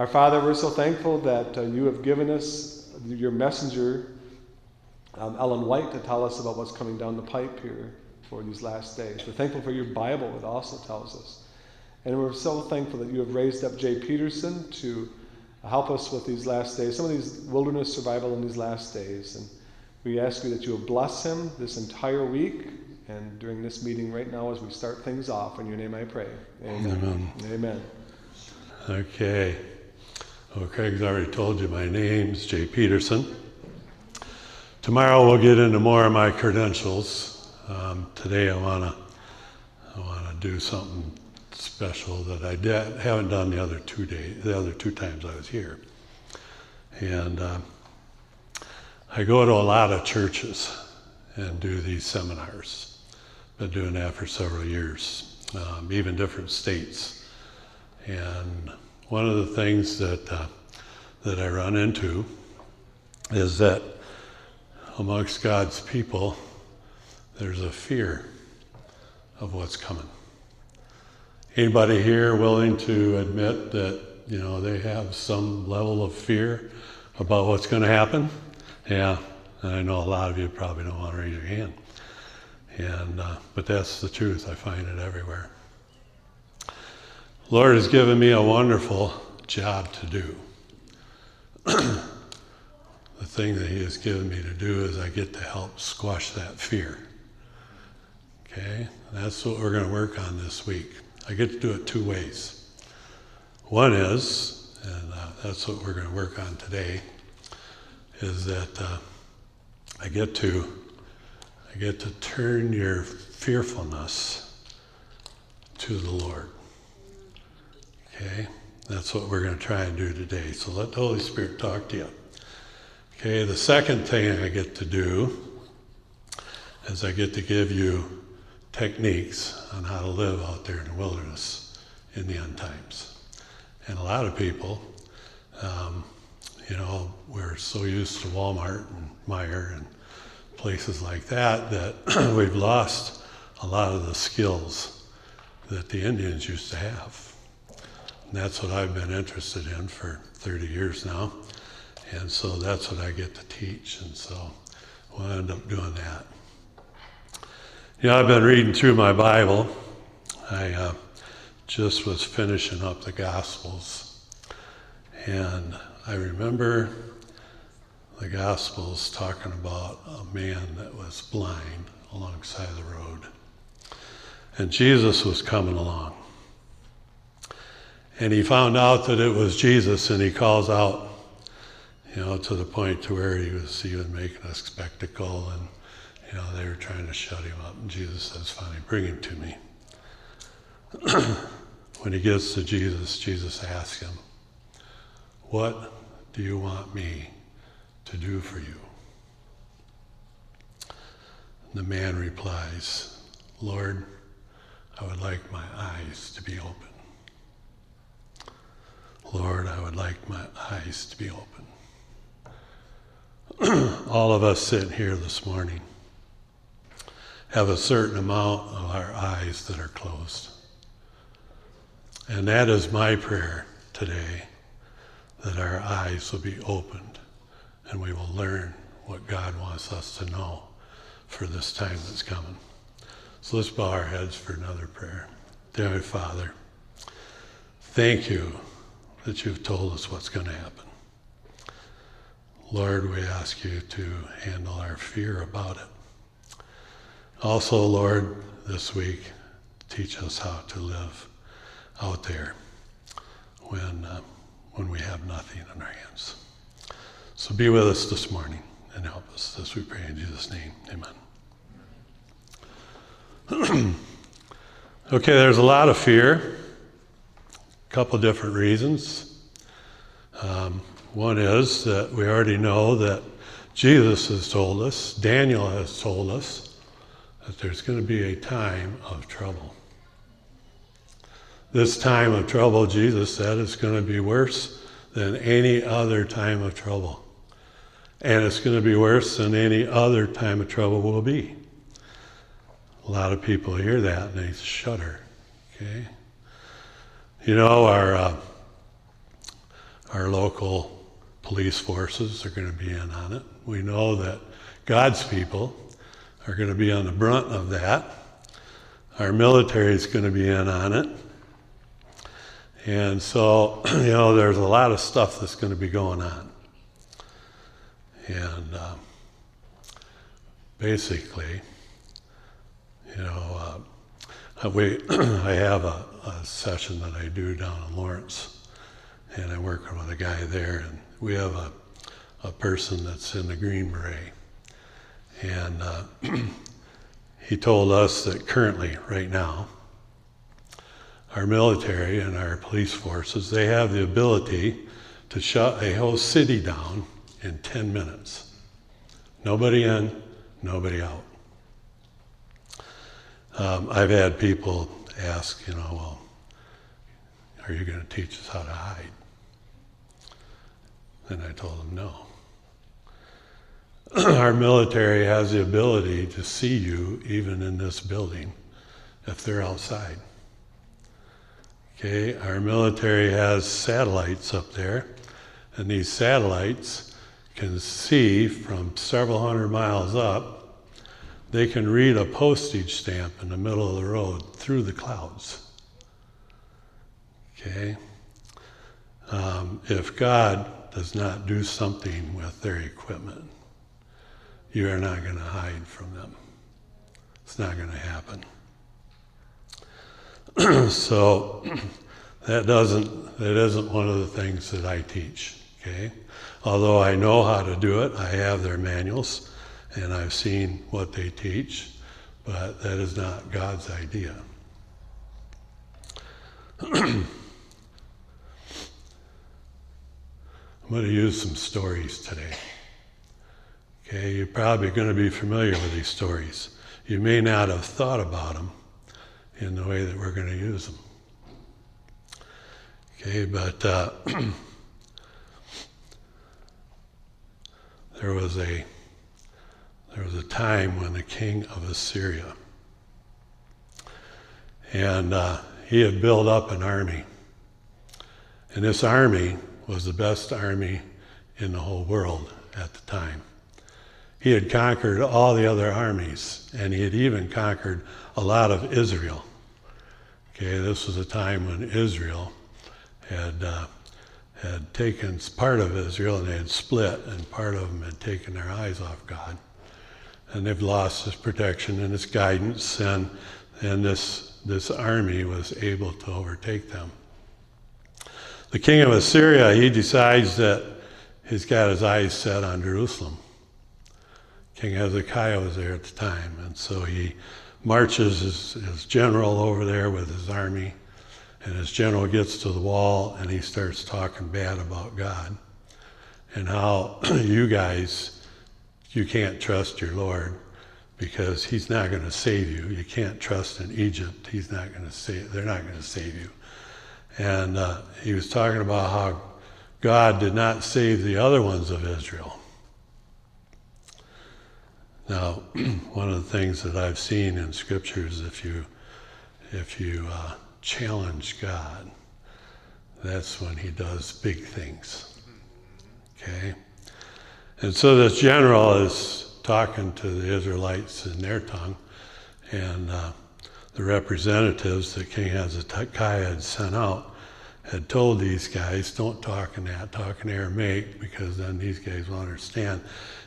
Our Father, we're so thankful that uh, you have given us your messenger, um, Ellen White, to tell us about what's coming down the pipe here for these last days. We're thankful for your Bible, it also tells us. And we're so thankful that you have raised up Jay Peterson to help us with these last days, some of these wilderness survival in these last days. And we ask you that you will bless him this entire week and during this meeting right now as we start things off. In your name I pray. Amen. Amen. Amen. Okay. Well, Craig's already told you my name's Jay Peterson. Tomorrow we'll get into more of my credentials. Um, today I want to I want to do something special that I haven't done the other two days, the other two times I was here. And uh, I go to a lot of churches and do these seminars. Been doing that for several years, um, even different states. And one of the things that uh, that I run into is that amongst God's people, there's a fear of what's coming. Anybody here willing to admit that you know they have some level of fear about what's going to happen? Yeah, I know a lot of you probably don't want to raise your hand, and uh, but that's the truth. I find it everywhere. Lord has given me a wonderful job to do. the thing that He has given me to do is I get to help squash that fear. Okay, that's what we're going to work on this week. I get to do it two ways. One is, and uh, that's what we're going to work on today, is that uh, I get to I get to turn your fearfulness to the Lord. Okay, that's what we're going to try and do today. So let the Holy Spirit talk to you. Okay, the second thing I get to do is I get to give you techniques on how to live out there in the wilderness in the end times. And a lot of people, um, you know, we're so used to Walmart and Meijer and places like that that we've lost a lot of the skills that the Indians used to have. That's what I've been interested in for 30 years now. And so that's what I get to teach. And so we'll end up doing that. You know, I've been reading through my Bible. I uh, just was finishing up the Gospels. And I remember the Gospels talking about a man that was blind alongside the road. And Jesus was coming along. And he found out that it was Jesus, and he calls out, you know, to the point to where he was even making a spectacle and you know, they were trying to shut him up, and Jesus says, Finally, bring him to me. when he gets to Jesus, Jesus asks him, What do you want me to do for you? The man replies, Lord, I would like my eyes to be open. Lord, I would like my eyes to be open. All of us sitting here this morning have a certain amount of our eyes that are closed. And that is my prayer today that our eyes will be opened and we will learn what God wants us to know for this time that's coming. So let's bow our heads for another prayer. Dear Father, thank you that you've told us what's going to happen. Lord, we ask you to handle our fear about it. Also, Lord, this week, teach us how to live out there when, uh, when we have nothing in our hands. So be with us this morning and help us. This we pray in Jesus' name. Amen. okay, there's a lot of fear. A couple different reasons. Um, one is that we already know that Jesus has told us, Daniel has told us, that there's going to be a time of trouble. This time of trouble, Jesus said, is going to be worse than any other time of trouble. And it's going to be worse than any other time of trouble will be. A lot of people hear that and they shudder. Okay? You know, our, uh, our local police forces are going to be in on it. We know that God's people are going to be on the brunt of that. Our military is going to be in on it. And so, you know, there's a lot of stuff that's going to be going on. And uh, basically, we, I have a, a, session that I do down in Lawrence, and I work with a guy there, and we have a, a person that's in the Green Beret. And uh, he told us that currently, right now, our military and our police forces, they have the ability to shut a whole city down in 10 minutes. Nobody in, nobody out. Um, I've had people ask, you know, well, are you going to teach us how to hide? And I told them no. Our military has the ability to see you even in this building if they're outside. Okay, our military has satellites up there, and these satellites can see from several hundred miles up. They can read a postage stamp in the middle of the road through the clouds. Okay? Um, if God does not do something with their equipment, you are not going to hide from them. It's not going to happen. so that doesn't that isn't one of the things that I teach. Okay, although I know how to do it, I have their manuals, and I've seen what they teach, but that is not God's idea. I'm going to use some stories today. Okay, you're probably going to be familiar with these stories. You may not have thought about them in the way that we're going to use them. Okay, but uh, there was a there was a time when the king of Assyria and uh, he had built up an army, and this army was the best army in the whole world at the time. He had conquered all the other armies, and he had even conquered a lot of Israel. Okay, this was a time when Israel had uh, had taken part of Israel and they had split, and part of them had taken their eyes off God, and they've lost His protection and His guidance, and and this this army was able to overtake them. The king of Assyria, he decides that he's got his eyes set on Jerusalem. King Hezekiah was there at the time, and so he marches his, his general over there with his army, and his general gets to the wall and he starts talking bad about God and how you guys, you can't trust your Lord because he's not going to save you. You can't trust in Egypt. He's not going to save, they're not going to save you. And uh, he was talking about how God did not save the other ones of Israel. Now, one of the things that I've seen in scriptures, if you if you uh, challenge God, that's when He does big things. Okay, and so this general is talking to the Israelites in their tongue, and uh, the representatives that King Hezekiah had sent out had told these guys, "Don't talk in that, talk in Aramaic, because then these guys will understand."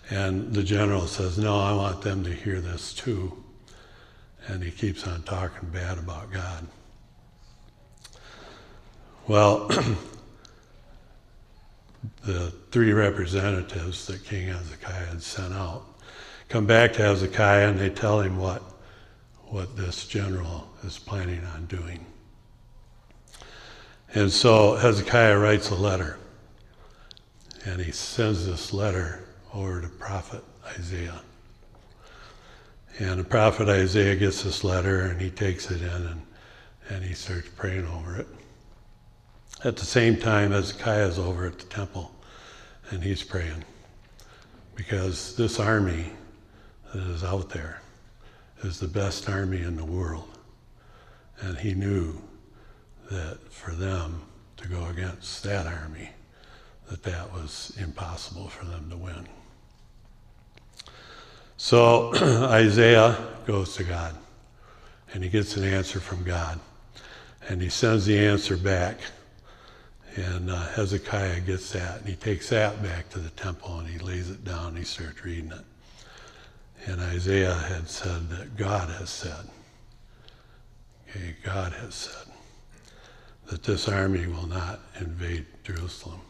And the general says, No, I want them to hear this too. And he keeps on talking bad about God. Well, the three representatives that King Hezekiah had sent out come back to Hezekiah and they tell him what, what this general is planning on doing. And so Hezekiah writes a letter. And he sends this letter over to prophet Isaiah. And the prophet Isaiah gets this letter and he takes it in and, and he starts praying over it. At the same time, Hezekiah is over at the temple and he's praying because this army that is out there is the best army in the world. And he knew that for them to go against that army, that that was impossible for them to win. So Isaiah goes to God and he gets an answer from God. And he sends the answer back. And uh, Hezekiah gets that, and he takes that back to the temple and he lays it down and he starts reading it. And Isaiah had said that God has said, okay, God has said that this army will not invade Jerusalem.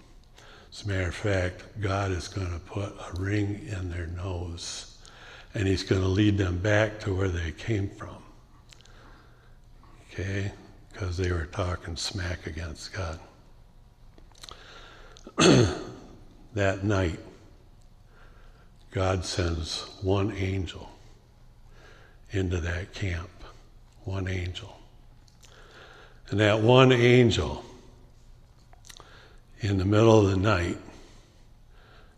As a matter of fact, God is going to put a ring in their nose and he's going to lead them back to where they came from. Okay? Because they were talking smack against God. that night, God sends one angel into that camp. One angel. And that one angel, in the middle of the night,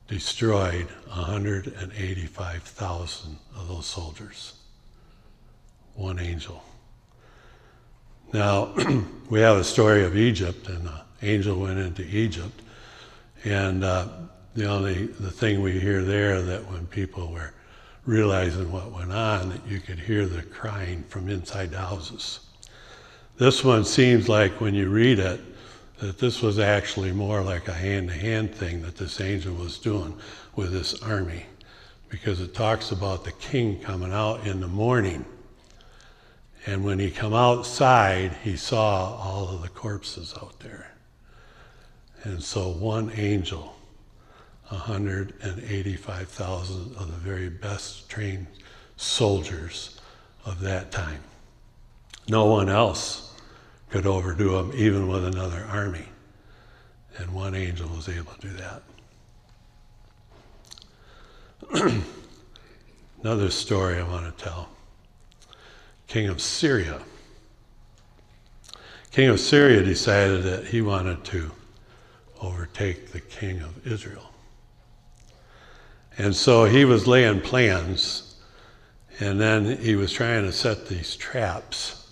destroyed 185,000 of those soldiers. One angel. Now, we have a story of Egypt, and an angel went into Egypt, and uh, the only the thing we hear there that when people were realizing what went on, that you could hear the crying from inside the houses. This one seems like when you read it, that this was actually more like a hand to hand thing that this angel was doing with this army. Because it talks about the king coming out in the morning. And when he come outside he saw all of the corpses out there and so one angel 185,000 of the very best trained soldiers of that time no one else could overdo them even with another army. And one angel was able to do that. another story I want to tell. King of Syria. King of Syria decided that he wanted to overtake the king of Israel. And so he was laying plans, and then he was trying to set these traps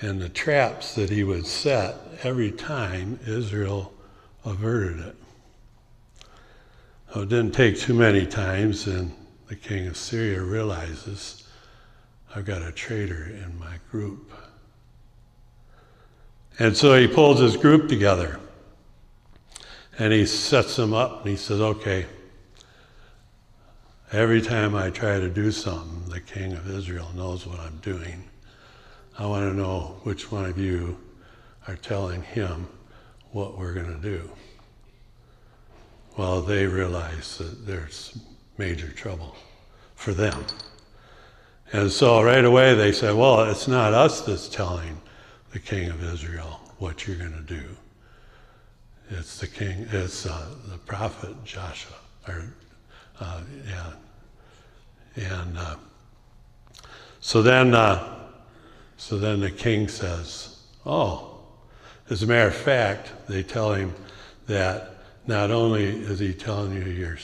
and the traps that he would set every time Israel averted it. it didn't take too many times, and the king of Syria realizes I've got a traitor in my group. And so he pulls his group together and he sets them up and he says, Okay, every time I try to do something, the king of Israel knows what I'm doing. I want to know which one of you are telling him what we're going to do. Well, they realize that there's major trouble for them. And so right away they said, well, it's not us that's telling the king of Israel what you're going to do. It's the king, it's uh, the prophet Joshua. Or, uh, yeah. And uh, so then uh, so then the king says, Oh, as a matter of fact, they tell him that not only is he telling you your,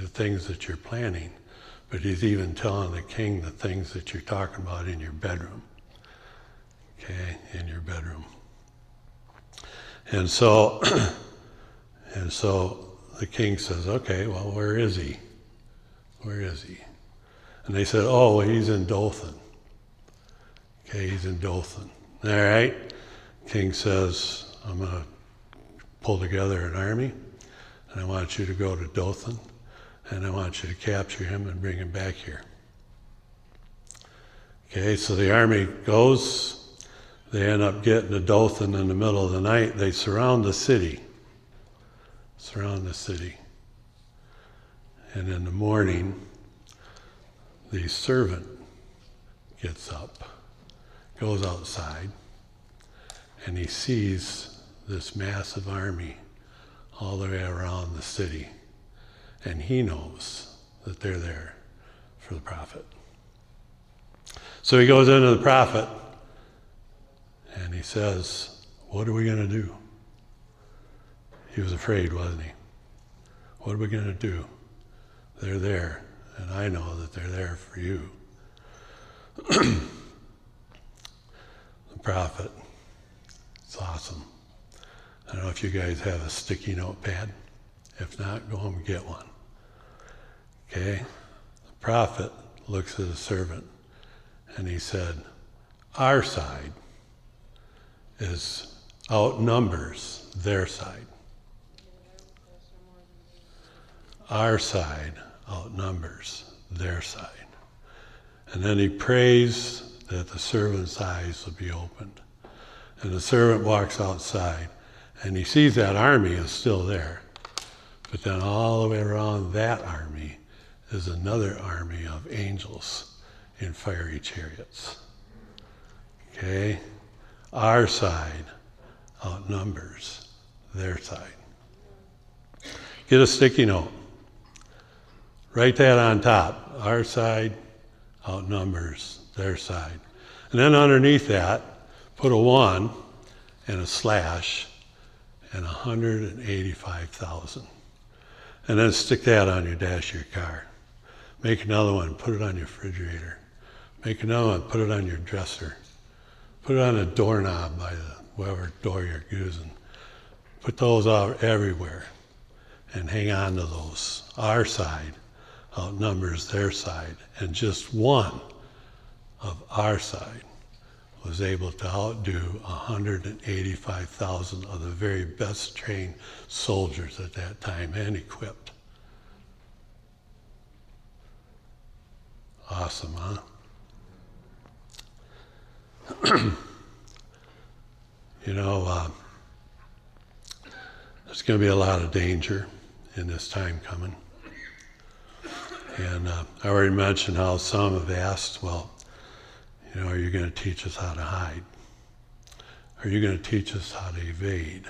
the things that you're planning, but he's even telling the king the things that you're talking about in your bedroom. Okay, in your bedroom. And so, and so the king says, Okay, well, where is he? Where is he? And they said, Oh, he's in Dothan. Okay, he's in Dothan. All right. King says, I'm going to pull together an army, and I want you to go to Dothan, and I want you to capture him and bring him back here. Okay, so the army goes. They end up getting to Dothan in the middle of the night. They surround the city. Surround the city. And in the morning, the servant gets up goes outside and he sees this massive army all the way around the city. And he knows that they're there for the prophet. So he goes into the prophet and he says, What are we going to do? He was afraid, wasn't he? What are we going to do? They're there, and I know that they're there for you. The prophet. It's awesome. I don't know if you guys have a sticky notepad. If not, go home and get one. Okay? The prophet looks at the servant and he said, Our side is outnumbers their side. Our side outnumbers their side. And then he prays that the servant's eyes will be opened. And the servant walks outside and he sees that army is still there. But then all the way around that army is another army of angels in fiery chariots. Okay? Our side outnumbers their side. Get a sticky note. Write that on top. Our side outnumbers their side. And then underneath that, put a one and a slash and 185,000. And then stick that on your dash of your car. Make another one, put it on your refrigerator. Make another one, put it on your dresser. Put it on a doorknob by the whatever door you're using. Put those out everywhere and hang on to those. Our side outnumbers their side, and just one of our side was able to outdo 185,000 of the very best trained soldiers at that time and equipped. Awesome, huh? you know, uh, there's going to be a lot of danger in this time coming. And uh, I already mentioned how some have asked, well, you know, are you going to teach us how to hide? Are you going to teach us how to evade?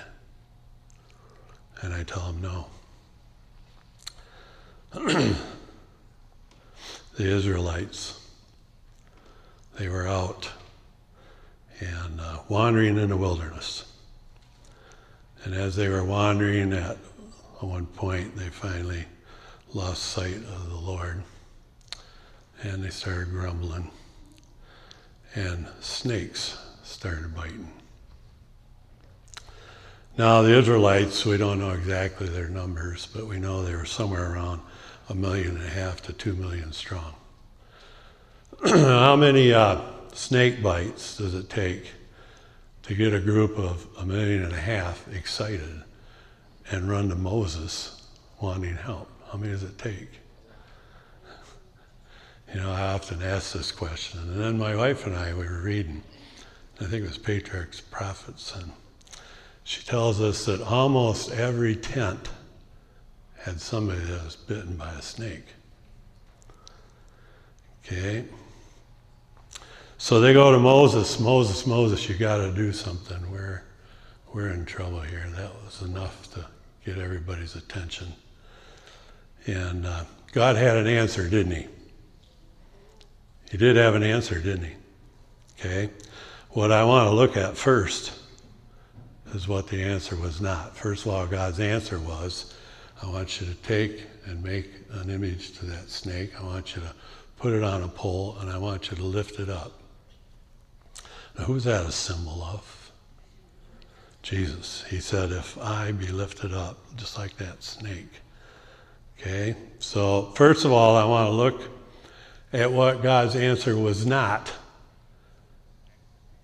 And I tell them no. the Israelites, they were out and uh, wandering in the wilderness. And as they were wandering, at one point, they finally lost sight of the Lord and they started grumbling and snakes started biting. Now, the Israelites, we don't know exactly their numbers, but we know they were somewhere around a million and a half to two million strong. How many uh, snake bites does it take to get a group of a million and a half excited and run to Moses wanting help? How many does it take? You know, I often ask this question. And then my wife and I, we were reading, I think it was Patriarchs, Prophets, and she tells us that almost every tent had somebody that was bitten by a snake. Okay? So they go to Moses, Moses, Moses, you got to do something. We're, we're in trouble here. That was enough to get everybody's attention. And uh, God had an answer, didn't he? He did have an answer, didn't he? Okay? What I want to look at first is what the answer was not. First of all, God's answer was I want you to take and make an image to that snake. I want you to put it on a pole and I want you to lift it up. Now, who's that a symbol of? Jesus. He said, If I be lifted up, just like that snake. Okay? So, first of all, I want to look at what God's answer was not.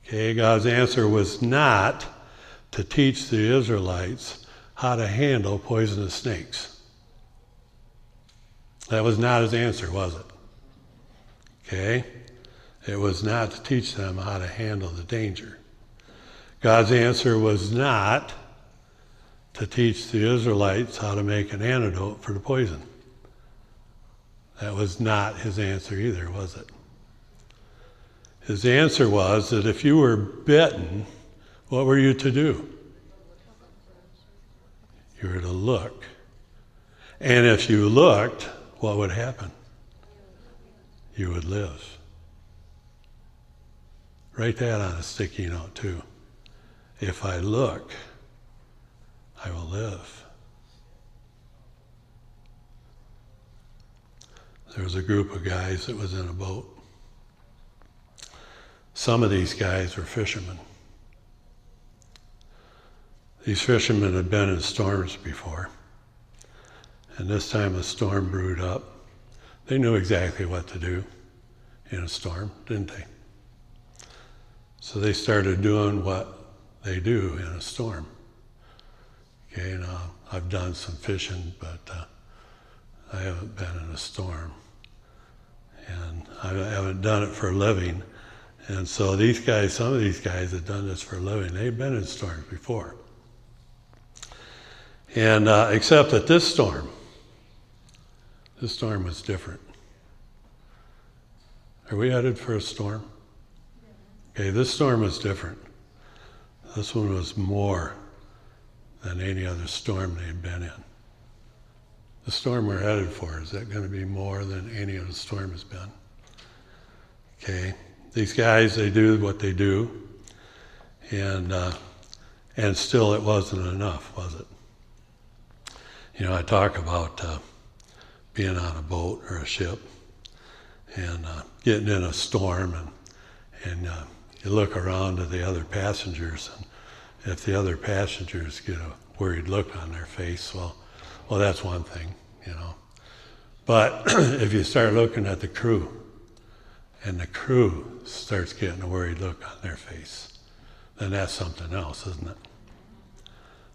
Okay, God's answer was not to teach the Israelites how to handle poisonous snakes. That was not his answer, was it? Okay? It was not to teach them how to handle the danger. God's answer was not to teach the Israelites how to make an antidote for the poison. That was not his answer either, was it? His answer was that if you were bitten, what were you to do? You were to look. And if you looked, what would happen? You would live. Write that on a sticky note, too. If I look, I will live. there was a group of guys that was in a boat. Some of these guys were fishermen. These fishermen had been in storms before. And this time a storm brewed up. They knew exactly what to do in a storm, didn't they? So they started doing what they do in a storm. Okay, now I've done some fishing, but uh, I haven't been in a storm. And I haven't done it for a living. And so these guys, some of these guys have done this for a living. They've been in storms before. And uh, except that this storm, this storm was different. Are we headed for a storm? Okay, this storm was different. This one was more than any other storm they'd been in. The storm we're headed for, is that going to be more than any other storm has been? Okay, these guys, they do what they do, and, uh, and still it wasn't enough, was it? You know, I talk about uh, being on a boat or a ship and uh, getting in a storm, and, and uh, you look around at the other passengers, and if the other passengers get a worried look on their face, well, well, that's one thing, you know. But if you start looking at the crew, and the crew starts getting a worried look on their face, then that's something else, isn't it?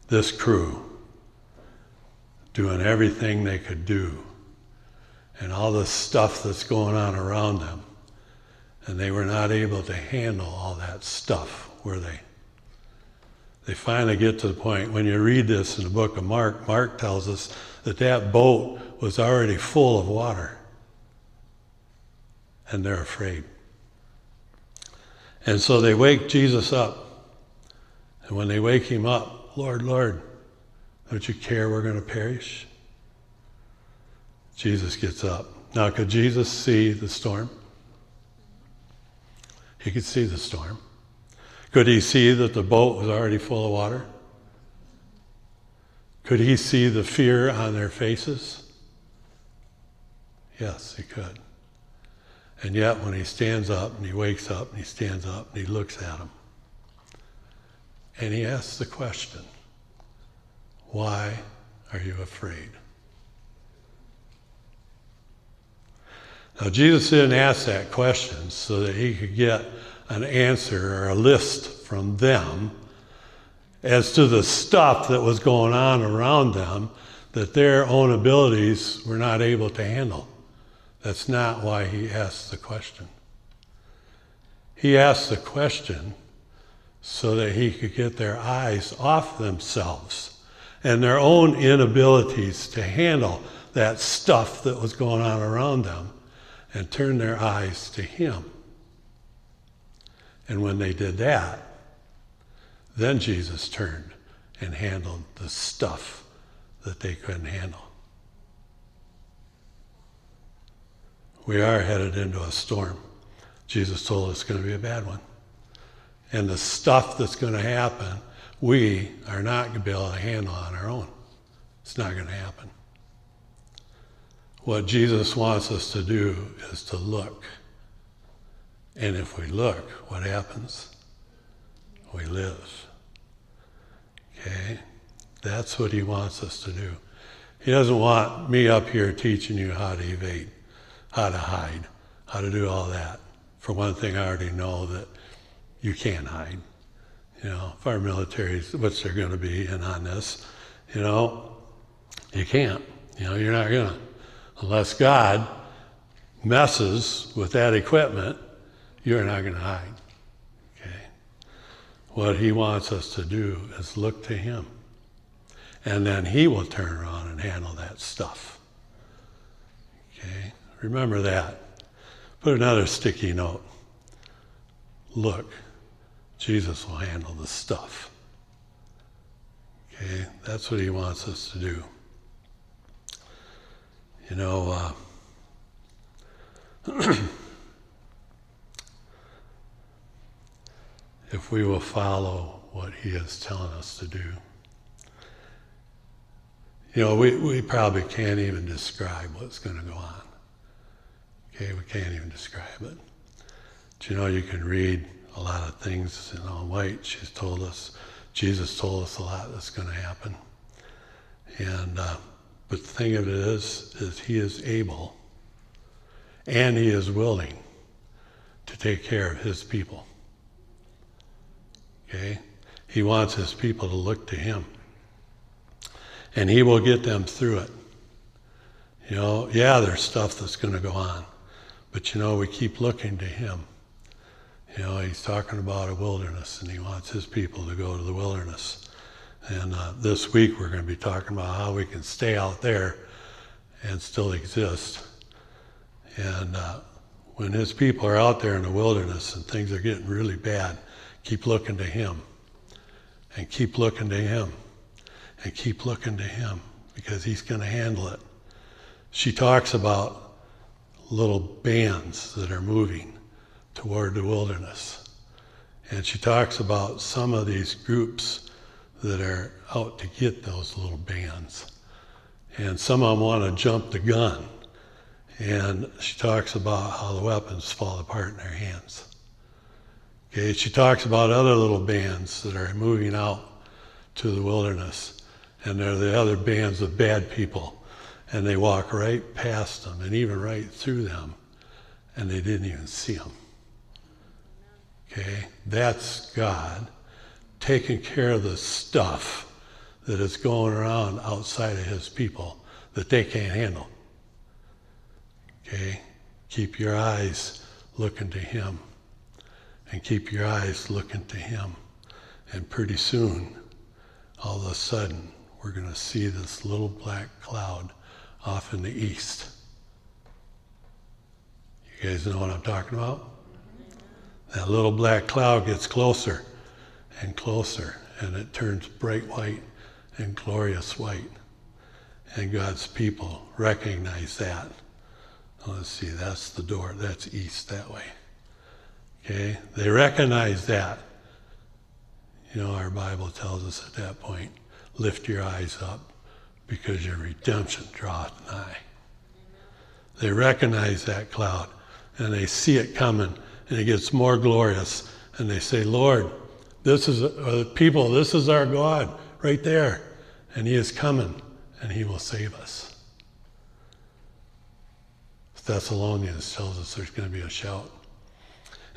This crew doing everything they could do, and all the stuff that's going on around them, and they were not able to handle all that stuff, were they? They finally get to the point, when you read this in the book of Mark, Mark tells us that that boat was already full of water. And they're afraid. And so they wake Jesus up. And when they wake him up, Lord, Lord, don't you care we're going to perish? Jesus gets up. Now, could Jesus see the storm? He could see the storm. Could he see that the boat was already full of water? Could he see the fear on their faces? Yes, he could. And yet, when he stands up and he wakes up and he stands up and he looks at them, and he asks the question, Why are you afraid? Now, Jesus didn't ask that question so that he could get an answer or a list from them as to the stuff that was going on around them that their own abilities were not able to handle. That's not why he asked the question. He asked the question so that he could get their eyes off themselves and their own inabilities to handle that stuff that was going on around them and turn their eyes to him. And when they did that, then Jesus turned and handled the stuff that they couldn't handle. We are headed into a storm. Jesus told us it's going to be a bad one. And the stuff that's going to happen, we are not going to be able to handle on our own. It's not going to happen. What Jesus wants us to do is to look and if we look, what happens? We live. Okay? That's what he wants us to do. He doesn't want me up here teaching you how to evade, how to hide, how to do all that. For one thing, I already know that you can't hide. You know, if our military, which they're going to be in on this, you know, you can't. You know, you're not going to. Unless God messes with that equipment you're not going to hide. Okay? What he wants us to do is look to him. And then he will turn around and handle that stuff. Okay? Remember that. Put another sticky note. Look, Jesus will handle the stuff. Okay? That's what he wants us to do. You know, uh, if we will follow what He is telling us to do. You know, we, we probably can't even describe what's going to go on. Okay, we can't even describe it. But you know, you can read a lot of things. You know, White, she's told us Jesus told us a lot that's going to happen. And uh, but the thing of it is, is he is able and he is willing to take care of his people. Okay? He wants his people to look to him. And he will get them through it. You know, yeah, there's stuff that's going to go on. But you know, we keep looking to him. You know, he's talking about a wilderness and he wants his people to go to the wilderness. And uh, this week we're going to be talking about how we can stay out there and still exist. And uh, when his people are out there in the wilderness and things are getting really bad, keep looking to him. And keep looking to him. And keep looking to him because he's going to handle it. She talks about little bands that are moving toward the wilderness. And she talks about some of these groups that are out to get those little bands. And some of them want to jump the gun. And she talks about how the weapons fall apart in their hands. Okay, she talks about other little bands that are moving out to the wilderness. And they're the other bands of bad people. And they walk right past them and even right through them. And they didn't even see them. Okay, that's God taking care of the stuff that is going around outside of his people that they can't handle. Okay? Keep your eyes looking to him. And keep your eyes looking to him. And pretty soon, all of a sudden, we're going to see this little black cloud off in the east. You guys know what I'm talking about? That little black cloud gets closer and closer, and it turns bright white and glorious white. And God's people recognize that. Oh, let's see, that's the door. That's east that way. Okay? They recognize that. You know, our Bible tells us at that point lift your eyes up because your redemption draweth nigh. They recognize that cloud and they see it coming and it gets more glorious. And they say, Lord, this is, uh, people, this is our God right there. And he is coming and he will save us. Thessalonians tells us there's going to be a shout.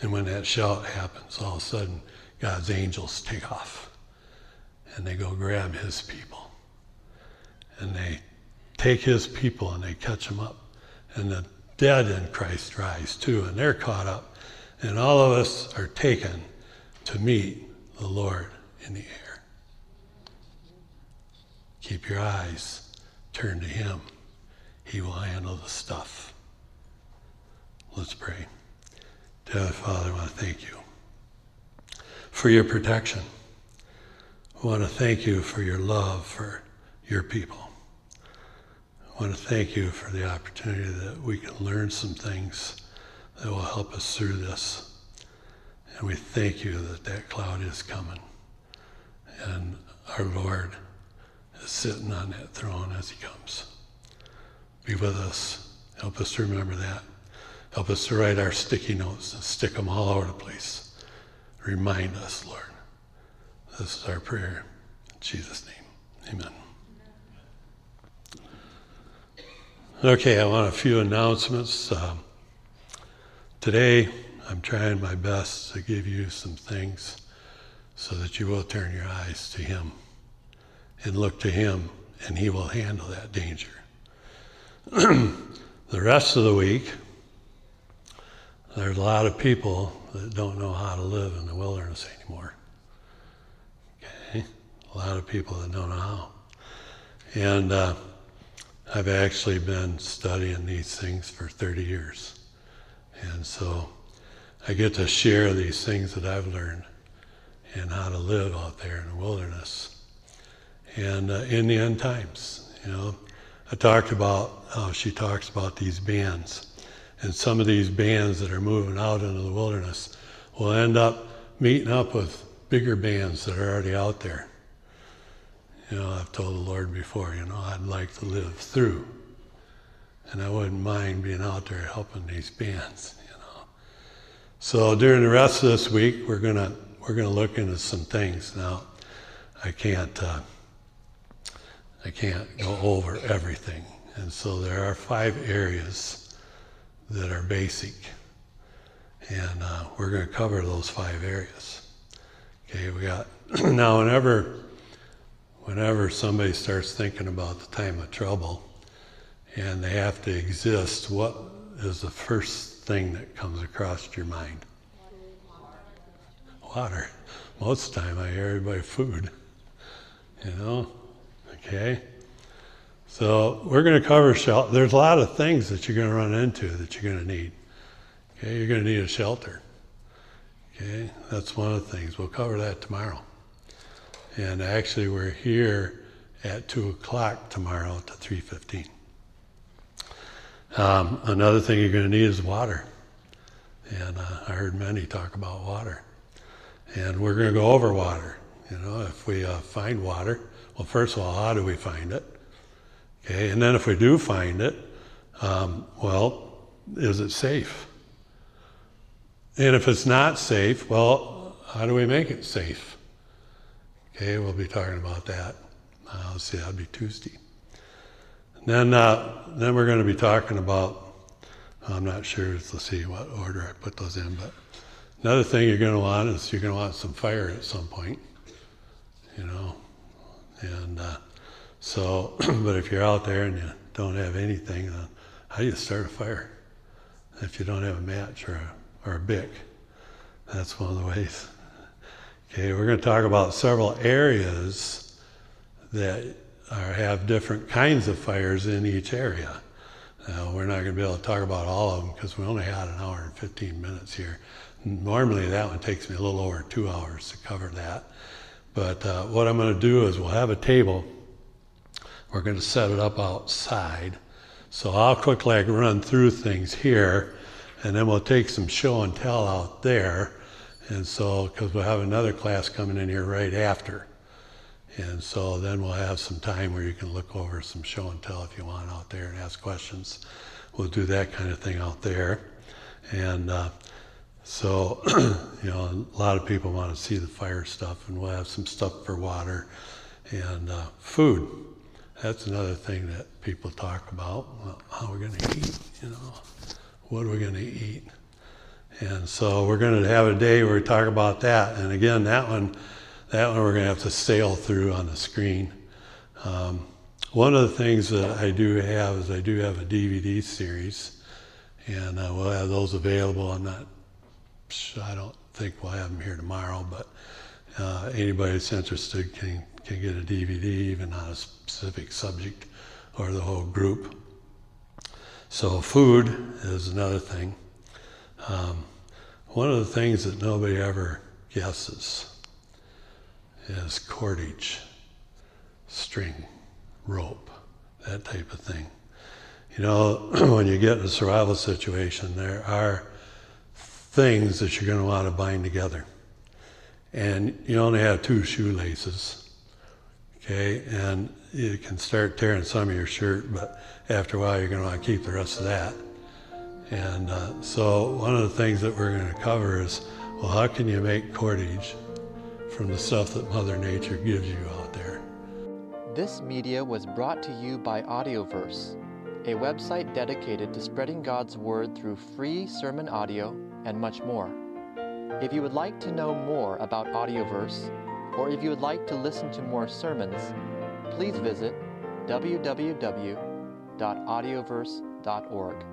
And when that shout happens, all of a sudden, God's angels take off and they go grab his people. And they take his people and they catch them up. And the dead in Christ rise too, and they're caught up. And all of us are taken to meet the Lord in the air. Keep your eyes turned to Him. He will handle the stuff. Let's pray. Dear Father, I want to thank you for your protection. I want to thank you for your love for your people. I want to thank you for the opportunity that we can learn some things that will help us through this. And we thank you that that cloud is coming. And our Lord is sitting on that throne as he comes. Be with us. Help us to remember that. Help us to write our sticky notes and stick them all over the place. Remind us, Lord. This is our prayer. In Jesus' name, amen. Okay, I want a few announcements. Um, Today, I'm trying my best to give you some things so that you will turn your eyes to Him and look to Him, and He will handle that danger. the rest of the week, there's a lot of people that don't know how to live in the wilderness anymore. Okay? A lot of people that don't know how. And uh, I've actually been studying these things for 30 years. And so I get to share these things that I've learned and how to live out there in the wilderness. And uh, in the end times, you know, I talked about how she talks about these bands. And some of these bands that are moving out into the wilderness will end up meeting up with bigger bands that are already out there. You know, I've told the Lord before, you know, I'd like to live through and I wouldn't mind being out there helping these bands. So during the rest of this week, we're gonna we're gonna look into some things. Now, I can't uh, I can't go over everything, and so there are five areas that are basic, and uh, we're to cover those five areas. Okay, we got now whenever whenever somebody starts thinking about the time of trouble and they have to exist, what is the first thing that comes across your mind? Water. Most of the time I hear everybody food. You know? Okay? So we're going to cover shelter. There's a lot of things that you're going to run into that you're going to need. Okay? You're going to need a shelter. Okay? That's one of the things. We'll cover that tomorrow. And actually we're here at 2 o'clock tomorrow to 3.15. Um, another thing you're going to need is water. And uh, I heard many talk about water. And we're going to go over water. You know, if we uh, find water, well, first of all, how do we find it? Okay, and then if we do find it, um, well, is it safe? And if it's not safe, well, how do we make it safe? Okay, we'll be talking about that. Uh, let's see, that'll be Tuesday. Then, uh, then we're going to be talking about. I'm not sure. Let's see what order I put those in. But another thing you're going to want is you're going to want some fire at some point. You know, and uh, so, but if you're out there and you don't have anything, then how do you start a fire? If you don't have a match or a, or a bic, that's one of the ways. Okay, we're going to talk about several areas that are, have different kinds of fires in each area. Now, we're not going to be able to talk about all of them because we only had an hour and 15 minutes here. Normally, that one takes me a little over two hours to cover that. But uh, what I'm going to do is we'll have a table. We're going to set it up outside. So I'll quickly run through things here, and then we'll take some show and tell out there. And so, because we'll have another class coming in here right after. And so then we'll have some time where you can look over some show and tell if you want out there and ask questions. We'll do that kind of thing out there. And uh, so, you know, a lot of people want to see the fire stuff, and we'll have some stuff for water and uh, food. That's another thing that people talk about. Well, how are we going to eat? You know, what are we going to eat? And so we're going to have a day where we talk about that. And again, that one that one we're going to have to sail through on the screen. Um, one of the things that I do have is I do have a DVD series, and uh, we'll have those available. I'm not, I don't think we'll have them here tomorrow, but uh, anybody that's interested can can get a DVD, even on a specific subject or the whole group. So food is another thing. Um, one of the things that nobody ever guesses is cordage, string, rope, that type of thing. You know, when you get in a survival situation, there are things that you're going to want to bind together. And you only have two shoelaces, okay? And you can start tearing some of your shirt, but after a while, you're going to want to keep the rest of that. And uh, so, one of the things that we're going to cover is well, how can you make cordage from the stuff that Mother Nature gives you out there. This media was brought to you by Audioverse, a website dedicated to spreading God's Word through free sermon audio and much more. If you would like to know more about Audioverse, or if you would like to listen to more sermons, please visit www.audioverse.org.